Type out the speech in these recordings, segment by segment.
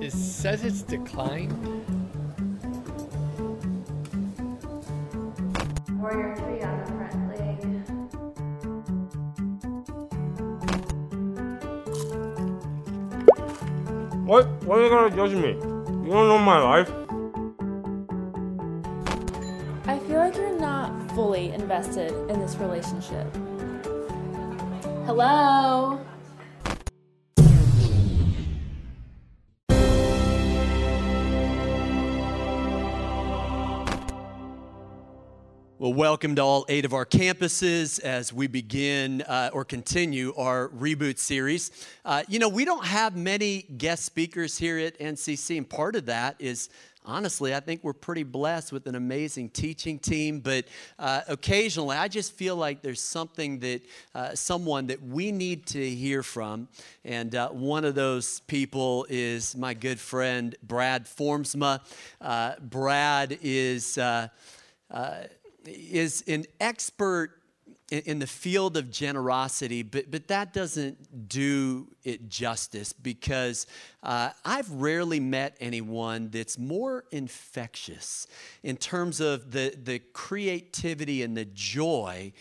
It says it's declined. Warrior three on the front leg. What? Why are you gonna judge me? You don't know my life. I feel like you're not fully invested in this relationship. Hello? Well, welcome to all eight of our campuses as we begin uh, or continue our reboot series. Uh, you know, we don't have many guest speakers here at NCC, and part of that is honestly, I think we're pretty blessed with an amazing teaching team. But uh, occasionally, I just feel like there's something that uh, someone that we need to hear from. And uh, one of those people is my good friend, Brad Formsma. Uh, Brad is. Is an expert in, the field of generosity, but, but that doesn't do it justice because uh, I've rarely met anyone that's more infectious in terms of the, the creativity and the joy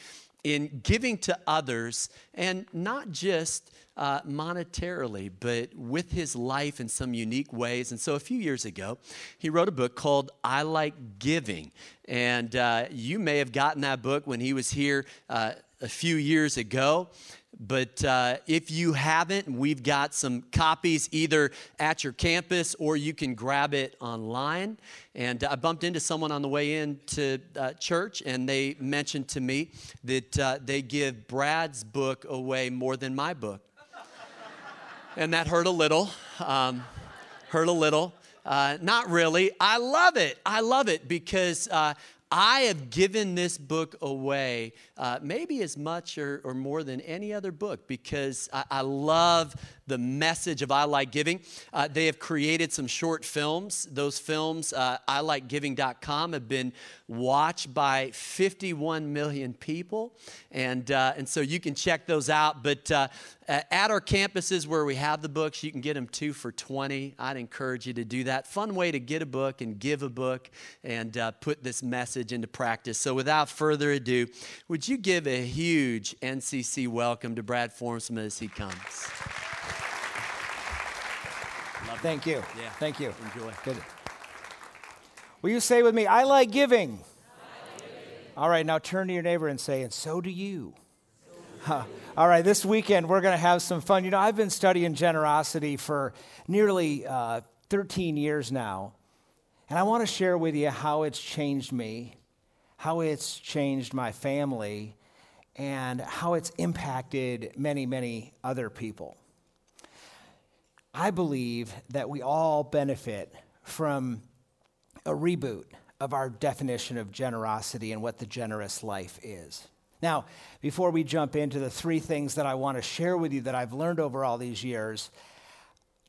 in giving to others and not just uh, monetarily, but with his life in some unique ways. And so a few years ago, he wrote a book called I Like Giving. And uh, you may have gotten that book when he was here uh, a few years ago. But uh, if you haven't, we've got some copies either at your campus or you can grab it online. And I bumped into someone on the way into uh, church, and they mentioned to me that uh, they give Brad's book away more than my book and that hurt a little. Um, hurt a little. Uh, not really. I love it. I love it because uh, I have given this book away uh, maybe as much or, or, more than any other book because I, I love the message of I Like Giving. Uh, they have created some short films. Those films, uh, ilikegiving.com, have been watched by 51 million people. And, uh, and so you can check those out. But uh, at our campuses where we have the books, you can get them two for 20. I'd encourage you to do that. Fun way to get a book and give a book and uh, put this message into practice. So without further ado, would you give a huge NCC welcome to Brad Formsma as he comes? Thank you. Yeah. Thank you. Enjoy. Good. Will you say with me, I like giving? I like giving. All right, now turn to your neighbor and say, and so do you. Huh. All right, this weekend we're going to have some fun. You know, I've been studying generosity for nearly uh, 13 years now, and I want to share with you how it's changed me, how it's changed my family, and how it's impacted many, many other people. I believe that we all benefit from a reboot of our definition of generosity and what the generous life is. Now, before we jump into the three things that I want to share with you that I've learned over all these years,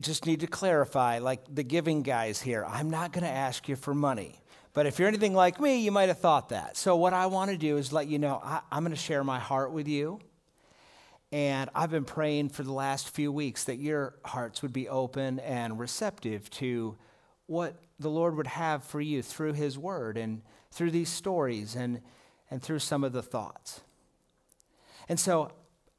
just need to clarify like the giving guys here, I'm not going to ask you for money. But if you're anything like me, you might have thought that. So, what I want to do is let you know I, am going to share my heart with you. And I've been praying for the last few weeks that your hearts would be open and receptive to what the Lord would have for you through His Word and through these stories and, and through some of the thoughts. And so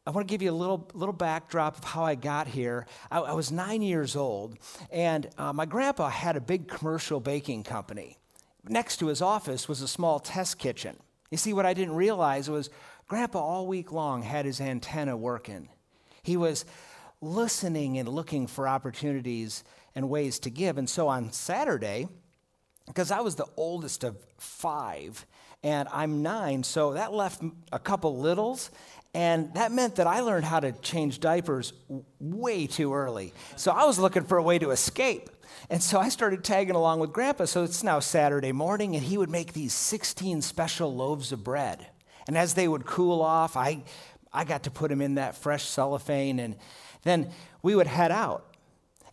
I want to give you a little, little backdrop of how I got here. I, I was nine years old, and uh, my grandpa had a big commercial baking company. Next to his office was a small test kitchen. You see, what I didn't realize was Grandpa, all week long, had his antenna working. He was listening and looking for opportunities and ways to give. And so on Saturday, because I was the oldest of five, and I'm nine, so that left a couple littles. And that meant that I learned how to change diapers way too early. So I was looking for a way to escape. And so I started tagging along with Grandpa. So it's now Saturday morning, and he would make these 16 special loaves of bread. And as they would cool off, I, I got to put them in that fresh cellophane, and then we would head out.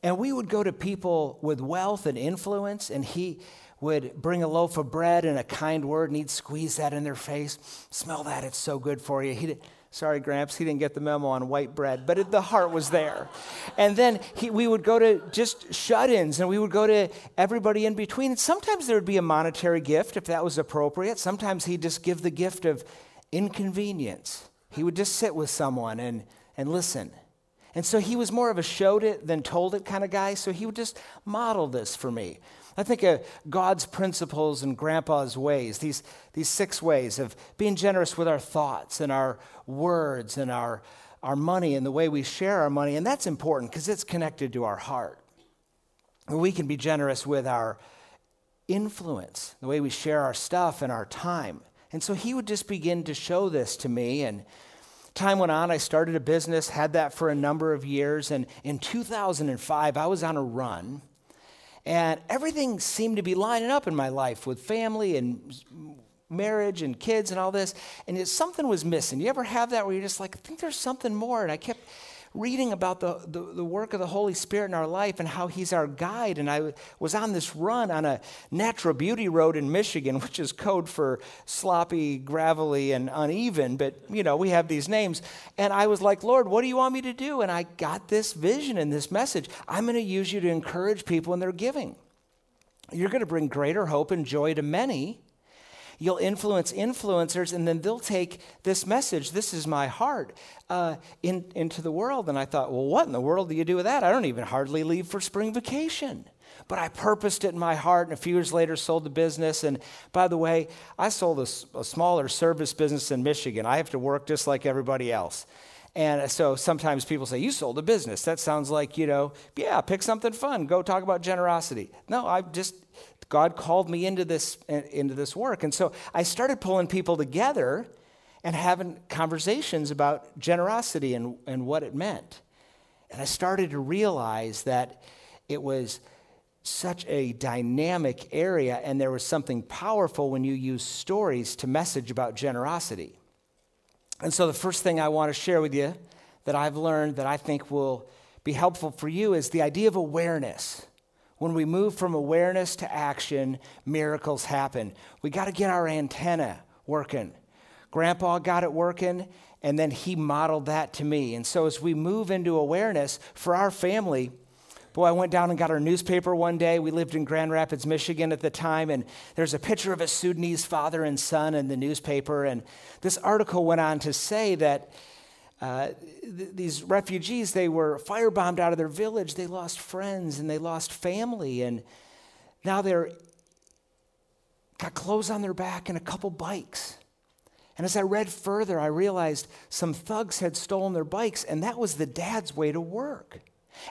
And we would go to people with wealth and influence, and he would bring a loaf of bread and a kind word, and he'd squeeze that in their face. Smell that, it's so good for you. He'd Sorry, Gramps, he didn't get the memo on white bread, but it, the heart was there. And then he, we would go to just shut ins and we would go to everybody in between. Sometimes there would be a monetary gift if that was appropriate. Sometimes he'd just give the gift of inconvenience. He would just sit with someone and, and listen. And so he was more of a showed it than told it kind of guy. So he would just model this for me. I think of God's principles and Grandpa's ways, these, these six ways of being generous with our thoughts and our words and our, our money and the way we share our money. And that's important because it's connected to our heart. We can be generous with our influence, the way we share our stuff and our time. And so he would just begin to show this to me. And time went on. I started a business, had that for a number of years. And in 2005, I was on a run and everything seemed to be lining up in my life with family and marriage and kids and all this. And it, something was missing. You ever have that where you're just like, I think there's something more? And I kept reading about the, the, the, work of the Holy Spirit in our life and how He's our guide. And I was on this run on a natural beauty road in Michigan, which is code for sloppy, gravelly, and uneven. But, you know, we have these names. And I was like, Lord, what do you want me to do? And I got this vision and this message. I'm going to use you to encourage people in their giving. You're going to bring greater hope and joy to many You'll influence influencers, and then they'll take this message, this is my heart, uh, in, into the world. And I thought, well, what in the world do you do with that? I don't even hardly leave for spring vacation. But I purposed it in my heart, and a few years later, sold the business. And by the way, I sold a, a smaller service business in Michigan. I have to work just like everybody else. And so sometimes people say, You sold a business. That sounds like, you know, yeah, pick something fun. Go talk about generosity. No, I just, God called me into this, into this work. And so I started pulling people together and having conversations about generosity and, and what it meant. And I started to realize that it was such a dynamic area, and there was something powerful when you use stories to message about generosity. And so, the first thing I want to share with you that I've learned that I think will be helpful for you is the idea of awareness. When we move from awareness to action, miracles happen. We got to get our antenna working. Grandpa got it working, and then he modeled that to me. And so as we move into awareness for our family, boy, I went down and got our newspaper one day. We lived in Grand Rapids, Michigan at the time, and there's a picture of a Sudanese father and son in the newspaper. And this article went on to say that uh, th- these refugees, they were firebombed out of their village. They lost friends and they lost family. And now they're got clothes on their back and a couple bikes. And as I read further, I realized some thugs had stolen their bikes, and that was the dad's way to work.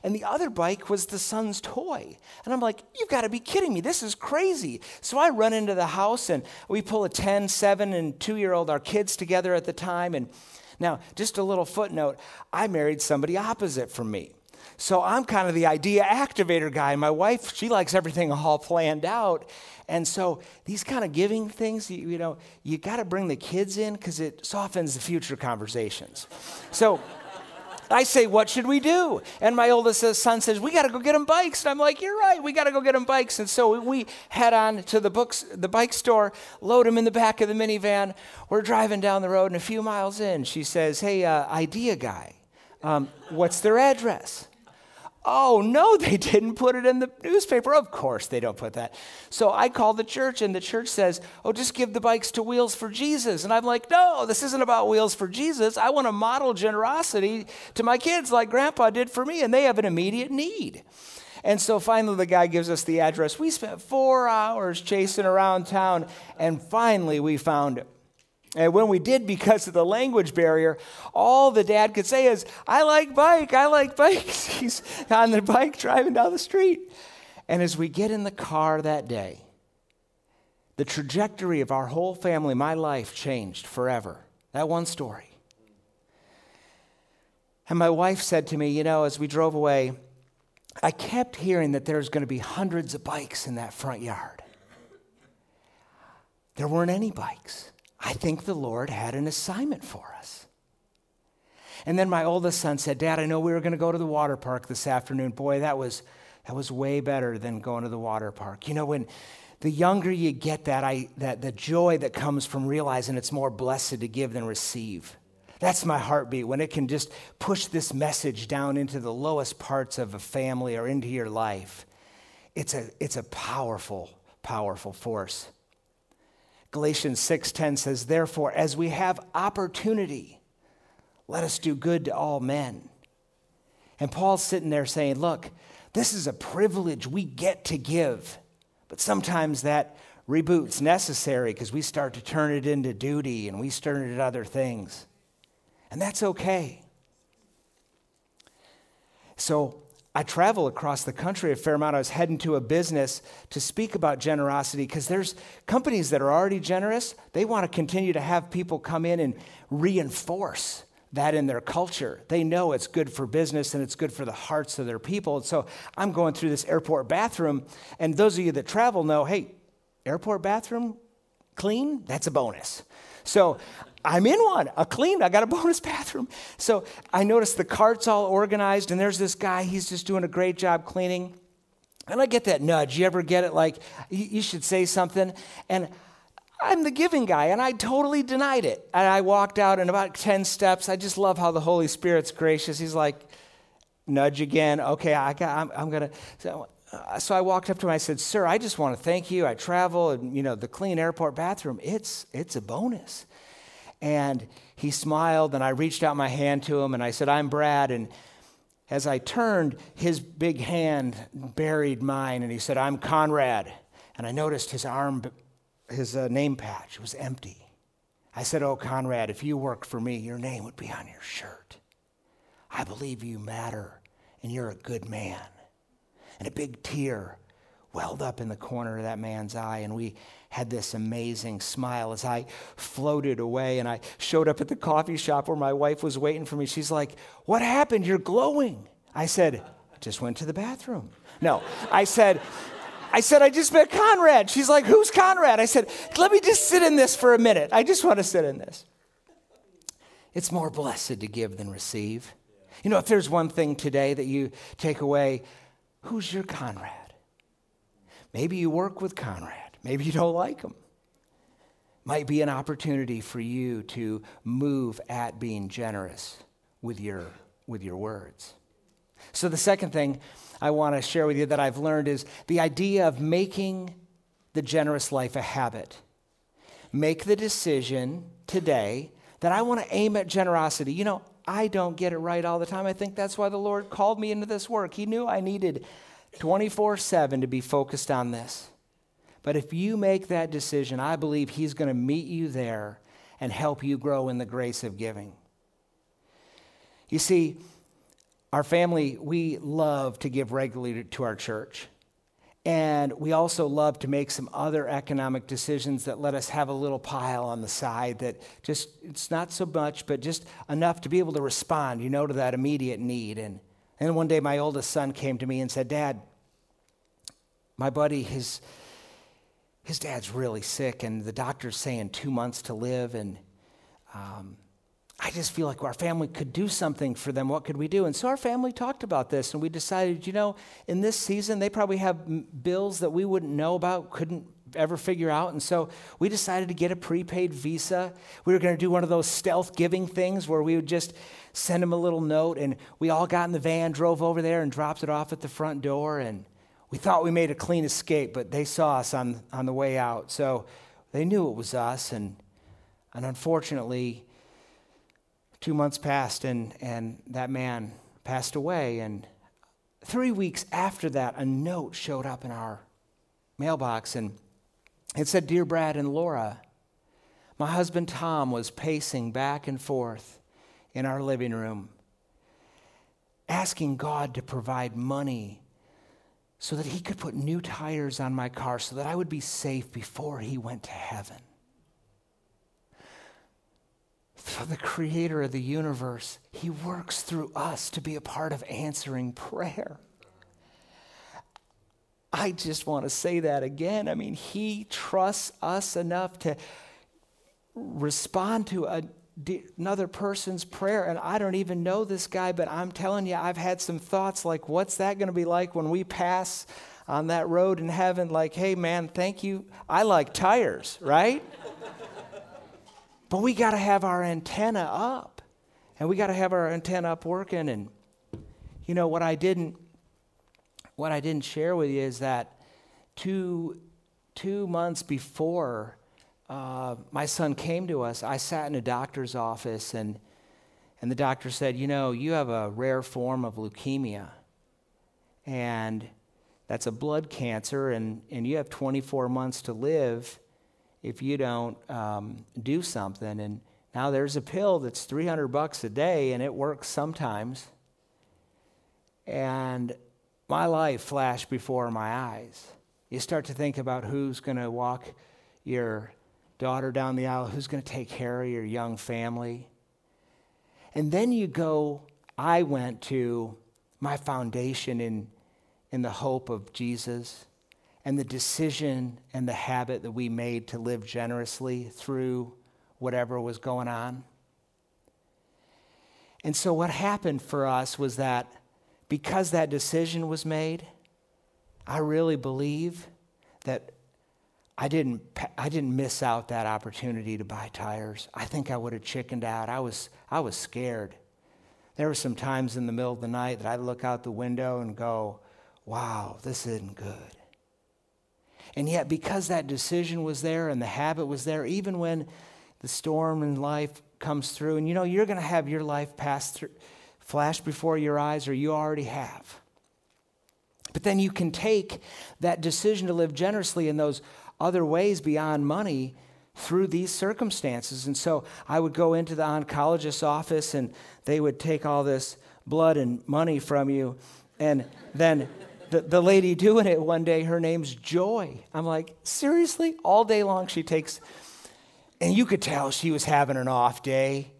And the other bike was the son's toy. And I'm like, you've got to be kidding me. This is crazy. So I run into the house, and we pull a 10, 7, and 2 year old, our kids together at the time, and now, just a little footnote I married somebody opposite from me. So I'm kind of the idea activator guy. My wife, she likes everything all planned out. And so these kind of giving things, you, you know, you got to bring the kids in because it softens the future conversations. So I say, What should we do? And my oldest son says, We got to go get them bikes. And I'm like, You're right, we got to go get them bikes. And so we head on to the books, the bike store, load them in the back of the minivan. We're driving down the road, and a few miles in, she says, Hey, uh, idea guy, um, what's their address? Oh, no, they didn't put it in the newspaper. Of course, they don't put that. So I call the church, and the church says, Oh, just give the bikes to Wheels for Jesus. And I'm like, No, this isn't about Wheels for Jesus. I want to model generosity to my kids like Grandpa did for me, and they have an immediate need. And so finally, the guy gives us the address. We spent four hours chasing around town, and finally, we found it. And when we did, because of the language barrier, all the dad could say is, I like bike, I like bikes. He's on the bike driving down the street. And as we get in the car that day, the trajectory of our whole family, my life changed forever. That one story. And my wife said to me, you know, as we drove away, I kept hearing that there's going to be hundreds of bikes in that front yard. There weren't any bikes. I think the Lord had an assignment for us. And then my oldest son said, Dad, I know we were going to go to the water park this afternoon. Boy, that was, that was way better than going to the water park. You know, when the younger you get that, I, that the joy that comes from realizing it's more blessed to give than receive. That's my heartbeat when it can just push this message down into the lowest parts of a family or into your life. It's a, it's a powerful, powerful force. Galatians 6:10 says, "Therefore, as we have opportunity, let us do good to all men." And Paul's sitting there saying, "Look, this is a privilege we get to give. But sometimes that reboot's necessary because we start to turn it into duty and we turn it into other things. And that's okay. So I travel across the country a fair amount. I was heading to a business to speak about generosity because there's companies that are already generous. They want to continue to have people come in and reinforce that in their culture. They know it's good for business and it's good for the hearts of their people. And so I'm going through this airport bathroom, and those of you that travel know hey, airport bathroom clean, that's a bonus. So I'm in one, a clean, I got a bonus bathroom. So I noticed the cart's all organized, and there's this guy, he's just doing a great job cleaning. And I get that nudge. You ever get it like, you should say something? And I'm the giving guy, and I totally denied it. And I walked out in about 10 steps. I just love how the Holy Spirit's gracious. He's like, nudge again. Okay, I I'm going to. So, uh, so I walked up to him. I said, Sir, I just want to thank you. I travel, and, you know, the clean airport bathroom, it's, it's a bonus. And he smiled, and I reached out my hand to him, and I said, I'm Brad. And as I turned, his big hand buried mine, and he said, I'm Conrad. And I noticed his arm his uh, name patch was empty. I said, Oh, Conrad, if you worked for me, your name would be on your shirt. I believe you matter and you're a good man. And a big tear welled up in the corner of that man's eye, and we had this amazing smile as I floated away. And I showed up at the coffee shop where my wife was waiting for me. She's like, What happened? You're glowing. I said, Just went to the bathroom. No, I said, I said, I just met Conrad. She's like, Who's Conrad? I said, Let me just sit in this for a minute. I just want to sit in this. It's more blessed to give than receive. You know, if there's one thing today that you take away, who's your Conrad? Maybe you work with Conrad, maybe you don't like them. Might be an opportunity for you to move at being generous with your, with your words. So, the second thing I want to share with you that I've learned is the idea of making the generous life a habit. Make the decision today that I want to aim at generosity. You know, I don't get it right all the time. I think that's why the Lord called me into this work. He knew I needed 24 7 to be focused on this. But if you make that decision, I believe He's going to meet you there and help you grow in the grace of giving. You see, our family, we love to give regularly to our church. And we also love to make some other economic decisions that let us have a little pile on the side that just, it's not so much, but just enough to be able to respond, you know, to that immediate need. And then one day my oldest son came to me and said, Dad, my buddy, his, his dad's really sick, and the doctor's saying two months to live. And um, I just feel like our family could do something for them. What could we do? And so our family talked about this, and we decided, you know, in this season, they probably have bills that we wouldn't know about, couldn't ever figure out. And so we decided to get a prepaid visa. We were going to do one of those stealth giving things where we would just send them a little note, and we all got in the van, drove over there, and dropped it off at the front door. And we thought we made a clean escape, but they saw us on, on the way out. So they knew it was us. And, and unfortunately, two months passed and, and that man passed away. And three weeks after that, a note showed up in our mailbox and it said, Dear Brad and Laura, my husband Tom was pacing back and forth in our living room, asking God to provide money so that he could put new tires on my car so that I would be safe before he went to heaven for the creator of the universe, he works through us to be a part of answering prayer. I just want to say that again. I mean, he trusts us enough to respond to a, another person's prayer. And I don't even know this guy, but I'm telling you, I've had some thoughts like, what's that going to be like when we pass on that road in heaven? Like, hey, man, thank you. I like tires, right? But we got to have our antenna up. and we got to have our antenna up working. And you know what I didn't, what I didn't share with you is that two two months before uh, my son came to us, I sat in a doctor's office and and the doctor said, you know, you have a rare form of leukemia, and that's a blood cancer, and, and you have 24 months to live if you don't um, do something. And now there's a pill that's 300 bucks a day, and it works sometimes. And my life flashed before my eyes. You start to think about who's going to walk your daughter down the aisle, who's going to take care of your young family. And then you go, I went to my foundation in, in the hope of Jesus and the decision and the habit that we made to live generously through whatever was going on. And so, what happened for us was that because that decision was made, I really believe that I didn't, I didn't miss out that opportunity to buy tires. I think I would have chickened out. I was, I was scared. There were some times in the middle of the night that I'd look out the window and go, wow, this isn't good. And yet, because that decision was there and the habit was there, even when the storm in life comes through, and you know, you're going to have your life pass through, flash before your eyes, or you already have. But then you can take that decision to live generously in those other ways beyond money through these circumstances. And so I would go into the oncologist's office and they would take all this blood and money from you. And then the, the lady doing it one day, her name's Joy. I'm like, seriously? All day long she takes, and you could tell she was having an off day.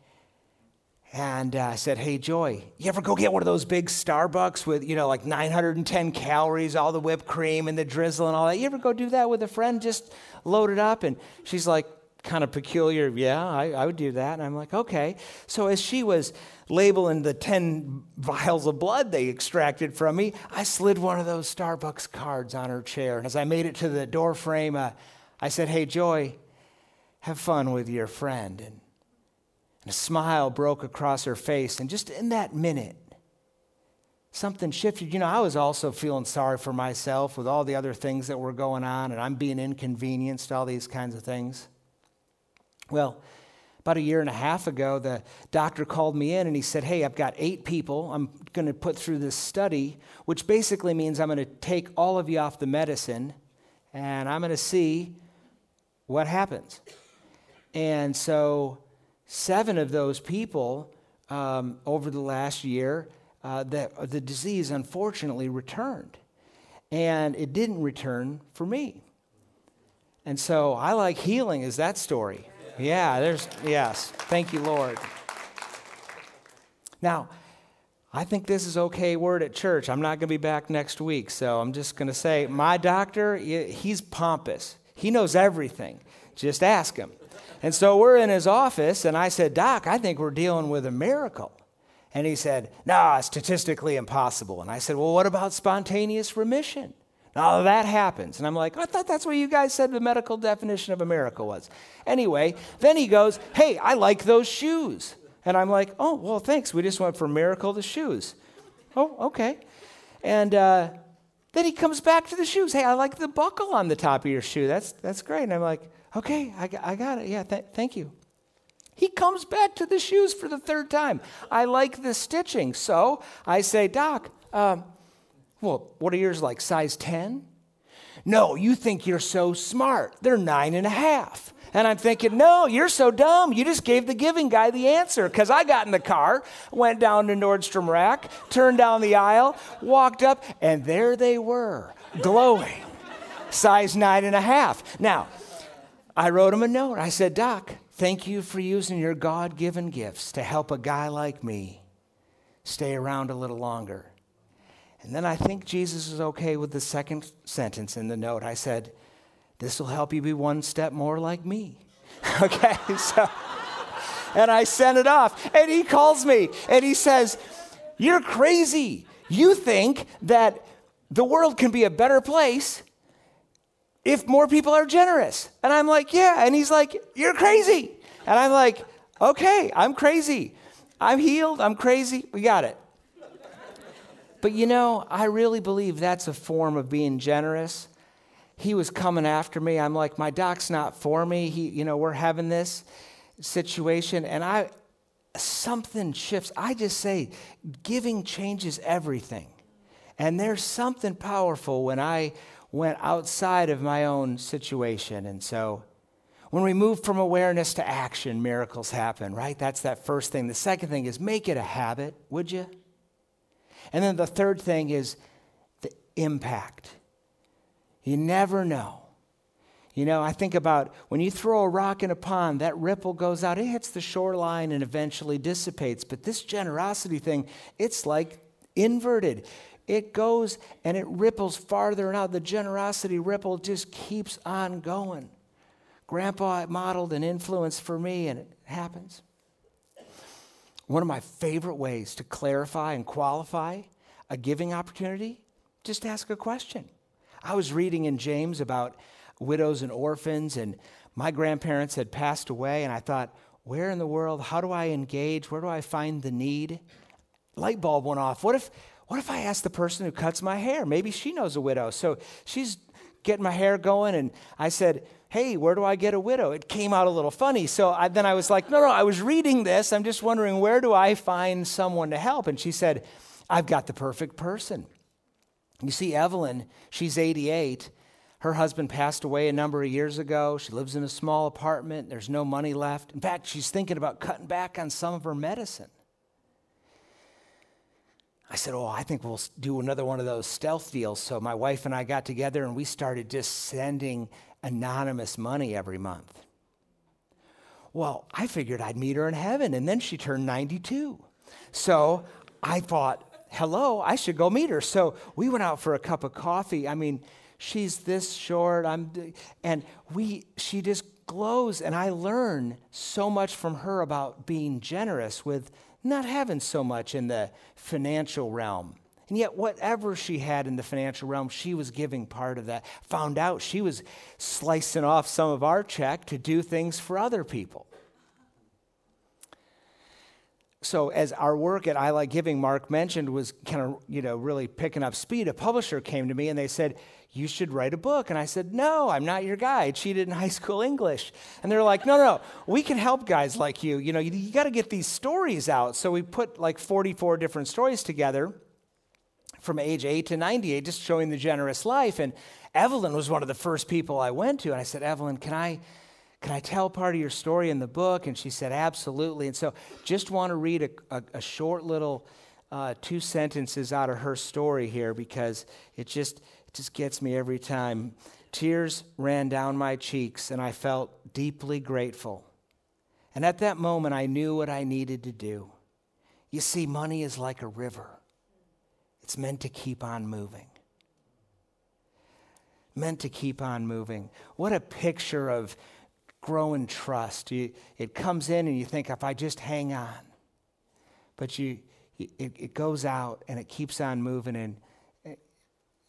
And uh, I said, Hey, Joy, you ever go get one of those big Starbucks with, you know, like 910 calories, all the whipped cream and the drizzle and all that? You ever go do that with a friend? Just load it up? And she's like, kind of peculiar. Yeah, I, I would do that. And I'm like, Okay. So as she was labeling the 10 vials of blood they extracted from me, I slid one of those Starbucks cards on her chair. And as I made it to the door frame, uh, I said, Hey, Joy, have fun with your friend. And and a smile broke across her face. And just in that minute, something shifted. You know, I was also feeling sorry for myself with all the other things that were going on, and I'm being inconvenienced, all these kinds of things. Well, about a year and a half ago, the doctor called me in and he said, Hey, I've got eight people. I'm going to put through this study, which basically means I'm going to take all of you off the medicine and I'm going to see what happens. And so seven of those people um, over the last year, uh, the, the disease unfortunately returned. And it didn't return for me. And so I like healing is that story. Yeah, there's, yes. Thank you, Lord. Now, I think this is okay word at church. I'm not going to be back next week, so I'm just going to say my doctor, he's pompous. He knows everything. Just ask him. And so we're in his office, and I said, Doc, I think we're dealing with a miracle. And he said, No, statistically impossible. And I said, Well, what about spontaneous remission? Now that happens. And I'm like, I thought that's what you guys said the medical definition of a miracle was. Anyway, then he goes, Hey, I like those shoes. And I'm like, Oh, well, thanks. We just went from miracle to shoes. Oh, okay. And uh, then he comes back to the shoes. Hey, I like the buckle on the top of your shoe. That's, that's great. And I'm like, Okay, I, I got it. Yeah, th- thank you. He comes back to the shoes for the third time. I like the stitching. So I say, Doc, um, well, what are yours like, size 10? No, you think you're so smart. They're nine and a half. And I'm thinking, no, you're so dumb. You just gave the giving guy the answer. Because I got in the car, went down to Nordstrom Rack, turned down the aisle, walked up, and there they were, glowing, size nine and a half. Now, I wrote him a note. I said, Doc, thank you for using your God given gifts to help a guy like me stay around a little longer. And then I think Jesus is okay with the second sentence in the note. I said, This will help you be one step more like me. okay, so, and I sent it off. And he calls me and he says, You're crazy. You think that the world can be a better place if more people are generous. And I'm like, yeah. And he's like, you're crazy. And I'm like, okay, I'm crazy. I'm healed. I'm crazy. We got it. But you know, I really believe that's a form of being generous. He was coming after me. I'm like, my doc's not for me. He, you know, we're having this situation, and I, something shifts. I just say, giving changes everything. And there's something powerful when I went outside of my own situation. And so when we move from awareness to action, miracles happen, right? That's that first thing. The second thing is make it a habit, would you? And then the third thing is the impact. You never know. You know, I think about when you throw a rock in a pond, that ripple goes out, it hits the shoreline and eventually dissipates. But this generosity thing, it's like inverted. It goes and it ripples farther and out. The generosity ripple just keeps on going. Grandpa modeled an influence for me, and it happens. One of my favorite ways to clarify and qualify a giving opportunity, just ask a question. I was reading in James about widows and orphans, and my grandparents had passed away, and I thought, where in the world, how do I engage? Where do I find the need? Light bulb went off. What if, what if I ask the person who cuts my hair? Maybe she knows a widow. So she's getting my hair going, and I said, Hey, where do I get a widow? It came out a little funny. So I, then I was like, No, no, I was reading this. I'm just wondering, where do I find someone to help? And she said, I've got the perfect person. You see, Evelyn, she's 88. Her husband passed away a number of years ago. She lives in a small apartment. There's no money left. In fact, she's thinking about cutting back on some of her medicine. I said, Oh, I think we'll do another one of those stealth deals. So my wife and I got together and we started just sending anonymous money every month. Well, I figured I'd meet her in heaven, and then she turned 92. So I thought, hello, I should go meet her. So we went out for a cup of coffee. I mean, she's this short. I'm, and we, she just glows. And I learn so much from her about being generous with not having so much in the financial realm. And yet, whatever she had in the financial realm, she was giving part of that. Found out she was slicing off some of our check to do things for other people so as our work at I Like Giving, Mark mentioned, was kind of, you know, really picking up speed, a publisher came to me and they said, you should write a book. And I said, no, I'm not your guy. I cheated in high school English. And they're like, no, no, we can help guys like you. You know, you, you got to get these stories out. So we put like 44 different stories together from age 8 to 98, just showing the generous life. And Evelyn was one of the first people I went to. And I said, Evelyn, can I can I tell part of your story in the book? And she said, Absolutely. And so just want to read a, a, a short little uh, two sentences out of her story here because it just, it just gets me every time. Tears ran down my cheeks, and I felt deeply grateful. And at that moment, I knew what I needed to do. You see, money is like a river, it's meant to keep on moving. Meant to keep on moving. What a picture of grow in trust. You, it comes in and you think, if I just hang on. But you, it, it goes out and it keeps on moving, and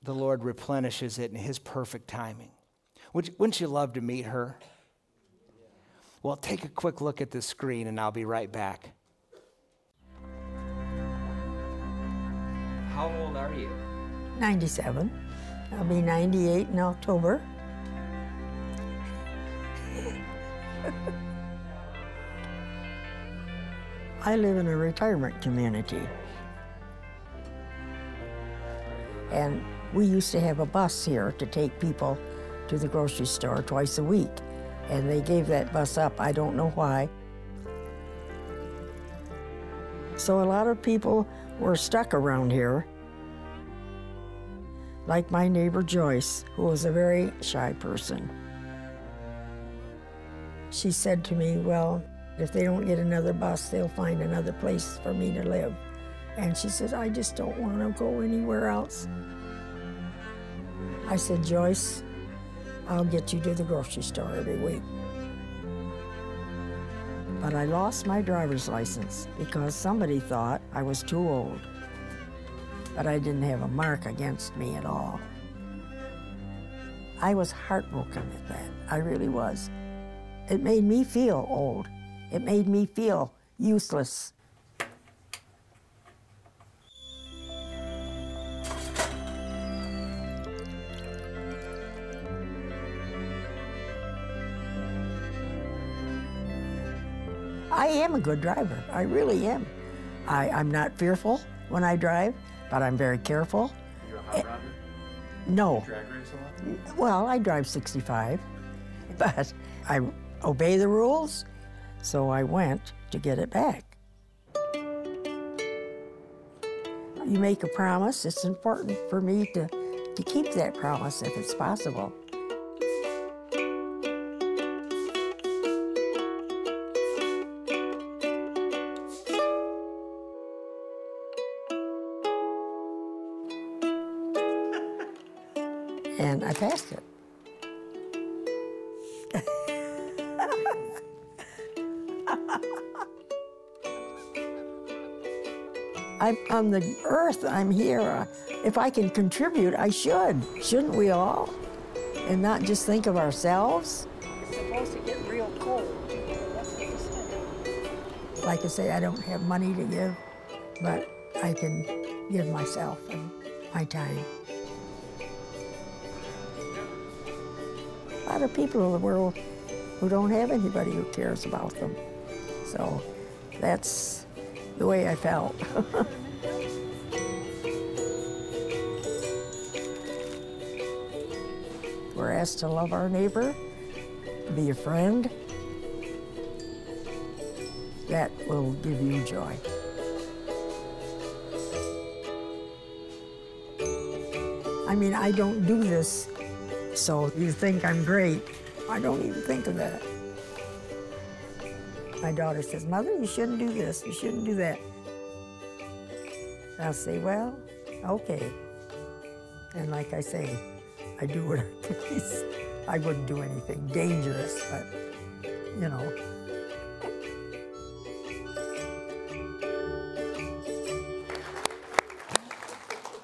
the Lord replenishes it in His perfect timing. Wouldn't you love to meet her? Well, take a quick look at the screen, and I'll be right back. How old are you? 97. I'll be 98 in October. I live in a retirement community. And we used to have a bus here to take people to the grocery store twice a week. And they gave that bus up. I don't know why. So a lot of people were stuck around here. Like my neighbor Joyce, who was a very shy person. She said to me, Well, if they don't get another bus, they'll find another place for me to live. And she said, I just don't want to go anywhere else. I said, Joyce, I'll get you to the grocery store every week. But I lost my driver's license because somebody thought I was too old. But I didn't have a mark against me at all. I was heartbroken at that. I really was. It made me feel old. It made me feel useless. Am a good driver. I really am. I, I'm not fearful when I drive, but I'm very careful. You're a hot eh, rodder? No. Drag race a lot? Well, I drive 65, but I obey the rules, so I went to get it back. You make a promise, it's important for me to, to keep that promise if it's possible. And I passed it. I'm on the earth, I'm here. Uh, If I can contribute, I should. Shouldn't we all? And not just think of ourselves. It's supposed to get real cold. Like I say, I don't have money to give, but I can give myself and my time. Lot of people in the world who don't have anybody who cares about them. So that's the way I felt. We're asked to love our neighbor, be a friend. That will give you joy. I mean, I don't do this so you think I'm great. I don't even think of that. My daughter says, Mother, you shouldn't do this, you shouldn't do that. I'll say, Well, okay. And like I say, I do what I please. I wouldn't do anything dangerous, but you know.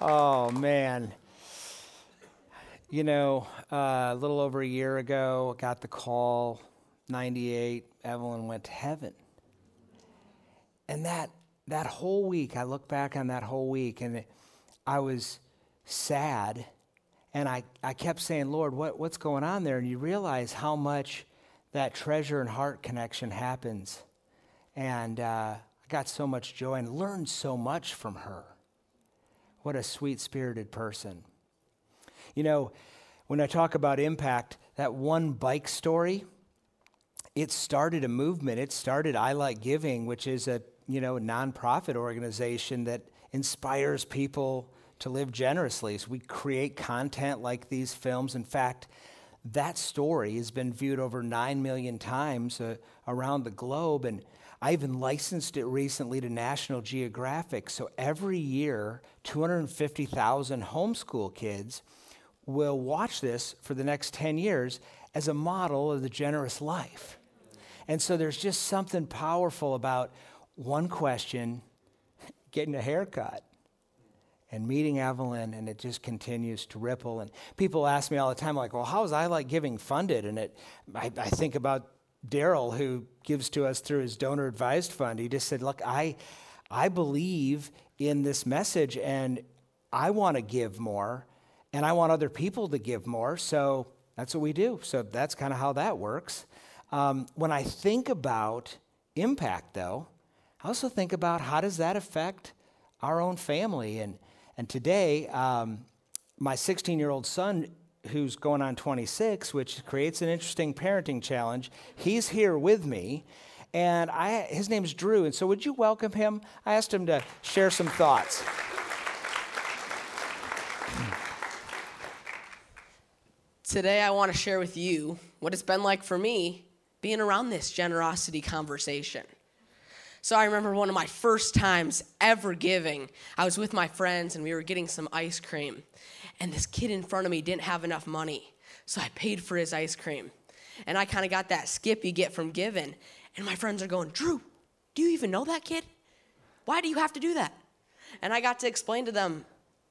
Oh, man. You know, uh, a little over a year ago, got the call, 98, Evelyn went to heaven. And that, that whole week, I look back on that whole week and it, I was sad. And I, I kept saying, Lord, what, what's going on there? And you realize how much that treasure and heart connection happens. And uh, I got so much joy and learned so much from her. What a sweet spirited person. You know, when I talk about impact, that one bike story, it started a movement. It started I Like Giving, which is a, you know, nonprofit organization that inspires people to live generously. So we create content like these films. In fact, that story has been viewed over 9 million times uh, around the globe and I even licensed it recently to National Geographic. So every year, 250,000 homeschool kids will watch this for the next 10 years as a model of the generous life. And so there's just something powerful about one question getting a haircut and meeting Evelyn, and it just continues to ripple. And people ask me all the time, like, well, how is I Like Giving funded? And it, I, I think about Daryl, who gives to us through his donor advised fund, he just said, Look, I, I believe in this message and I want to give more and I want other people to give more. So that's what we do. So that's kind of how that works. Um, when I think about impact, though, I also think about how does that affect our own family. And, and today, um, my 16 year old son who's going on 26, which creates an interesting parenting challenge. He's here with me, and I, his name's Drew. And so, would you welcome him? I asked him to share some thoughts. Today, I want to share with you what it's been like for me being around this generosity conversation. So, I remember one of my first times ever giving. I was with my friends and we were getting some ice cream. And this kid in front of me didn't have enough money. So, I paid for his ice cream. And I kind of got that skip you get from giving. And my friends are going, Drew, do you even know that kid? Why do you have to do that? And I got to explain to them,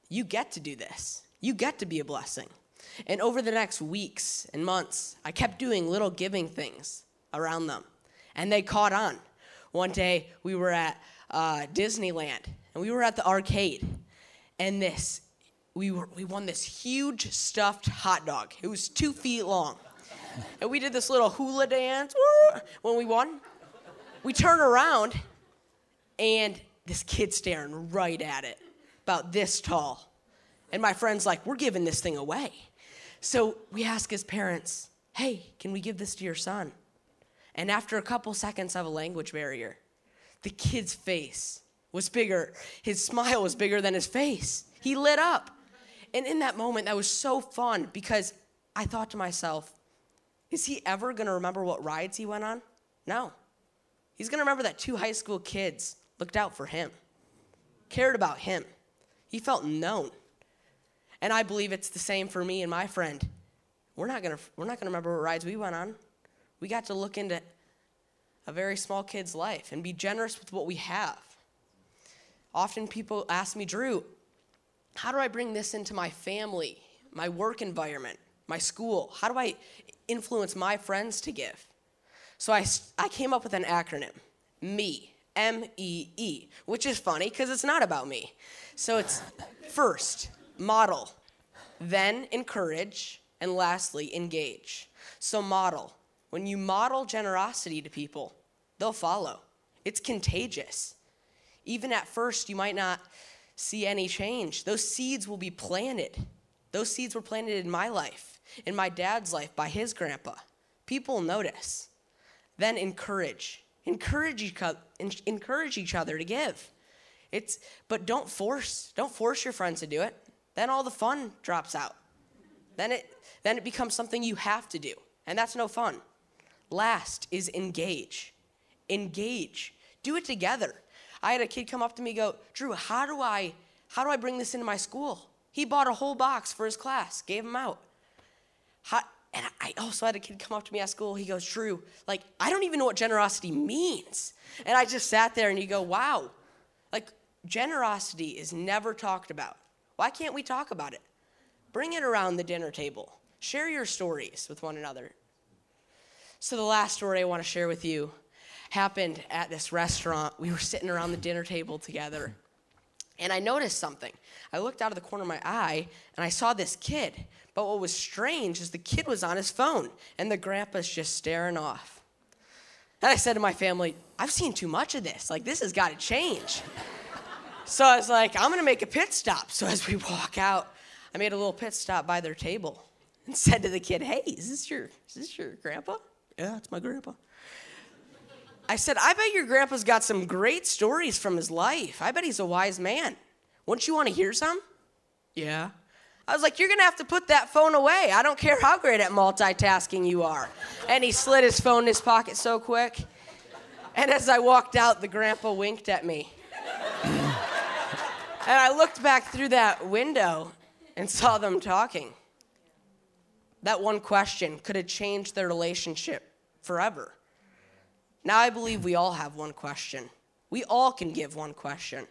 you get to do this, you get to be a blessing. And over the next weeks and months, I kept doing little giving things around them. And they caught on. One day, we were at uh, Disneyland and we were at the arcade. And this, we, were, we won this huge stuffed hot dog. It was two feet long. And we did this little hula dance when we won. we turn around, and this kid's staring right at it, about this tall. And my friend's like, We're giving this thing away. So we ask his parents, Hey, can we give this to your son? And after a couple seconds of a language barrier, the kid's face was bigger. His smile was bigger than his face. He lit up. And in that moment, that was so fun because I thought to myself, is he ever going to remember what rides he went on? No. He's going to remember that two high school kids looked out for him, cared about him. He felt known. And I believe it's the same for me and my friend. We're not to we're not to remember what rides we went on. We got to look into a very small kid's life and be generous with what we have. Often people ask me, Drew, how do I bring this into my family, my work environment, my school? How do I influence my friends to give? So I, I came up with an acronym ME, M E E, which is funny because it's not about me. So it's first, model, then encourage, and lastly, engage. So model. When you model generosity to people, they'll follow. It's contagious. Even at first, you might not see any change. Those seeds will be planted. Those seeds were planted in my life, in my dad's life by his grandpa. People notice. Then encourage. Encourage each, encourage each other to give. It's, but don't force, don't force your friends to do it. Then all the fun drops out. Then it, then it becomes something you have to do, and that's no fun. Last is engage. Engage. Do it together. I had a kid come up to me go, Drew, how do I how do I bring this into my school? He bought a whole box for his class, gave them out. How, and I also had a kid come up to me at school. He goes, Drew, like, I don't even know what generosity means. And I just sat there and you go, wow, like, generosity is never talked about. Why can't we talk about it? Bring it around the dinner table. Share your stories with one another. So, the last story I want to share with you happened at this restaurant. We were sitting around the dinner table together, and I noticed something. I looked out of the corner of my eye, and I saw this kid. But what was strange is the kid was on his phone, and the grandpa's just staring off. And I said to my family, I've seen too much of this. Like, this has got to change. So I was like, I'm going to make a pit stop. So as we walk out, I made a little pit stop by their table and said to the kid, Hey, is this your, is this your grandpa? Yeah, it's my grandpa. I said, I bet your grandpa's got some great stories from his life. I bet he's a wise man. Wouldn't you want to hear some? Yeah. I was like, You're going to have to put that phone away. I don't care how great at multitasking you are. And he slid his phone in his pocket so quick. And as I walked out, the grandpa winked at me. And I looked back through that window and saw them talking. That one question could have changed their relationship forever. Now, I believe we all have one question. We all can give one question.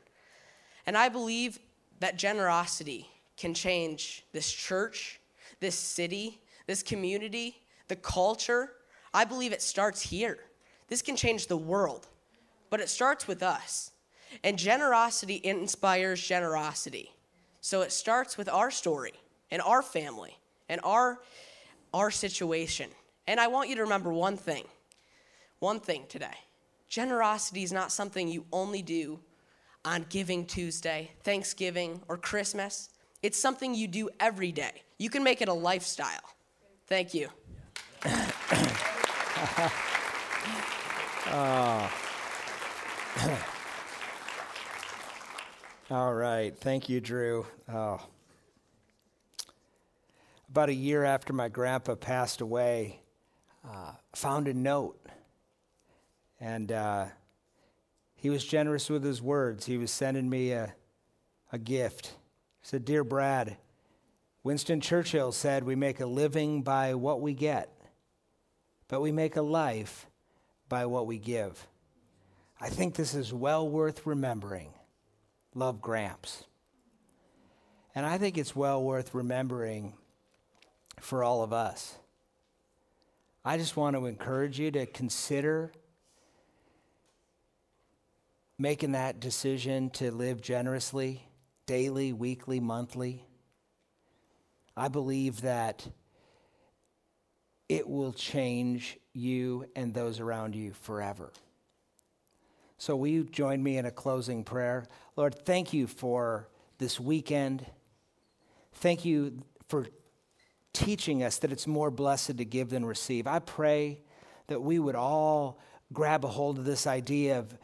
And I believe that generosity can change this church, this city, this community, the culture. I believe it starts here. This can change the world, but it starts with us. And generosity inspires generosity. So it starts with our story and our family and our, our situation. And I want you to remember one thing one thing today generosity is not something you only do on Giving Tuesday, Thanksgiving, or Christmas. It's something you do every day. You can make it a lifestyle. Thank you. oh. All right. Thank you, Drew. Oh. About a year after my grandpa passed away, uh, found a note and uh, he was generous with his words. He was sending me a, a gift. He said, Dear Brad, Winston Churchill said, We make a living by what we get, but we make a life by what we give. I think this is well worth remembering. Love Gramps. And I think it's well worth remembering for all of us. I just want to encourage you to consider making that decision to live generously, daily, weekly, monthly, I believe that it will change you and those around you forever. So, will you join me in a closing prayer? Lord, thank you for this weekend. Thank you for teaching us that it's more blessed to give than receive. I pray that we would all grab a hold of this idea of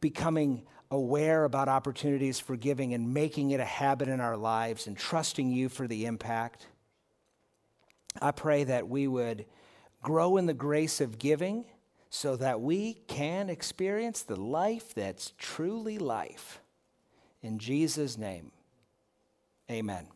becoming aware about opportunities for giving and making it a habit in our lives and trusting you for the impact. I pray that we would grow in the grace of giving so that we can experience the life that's truly life. In Jesus' name, amen.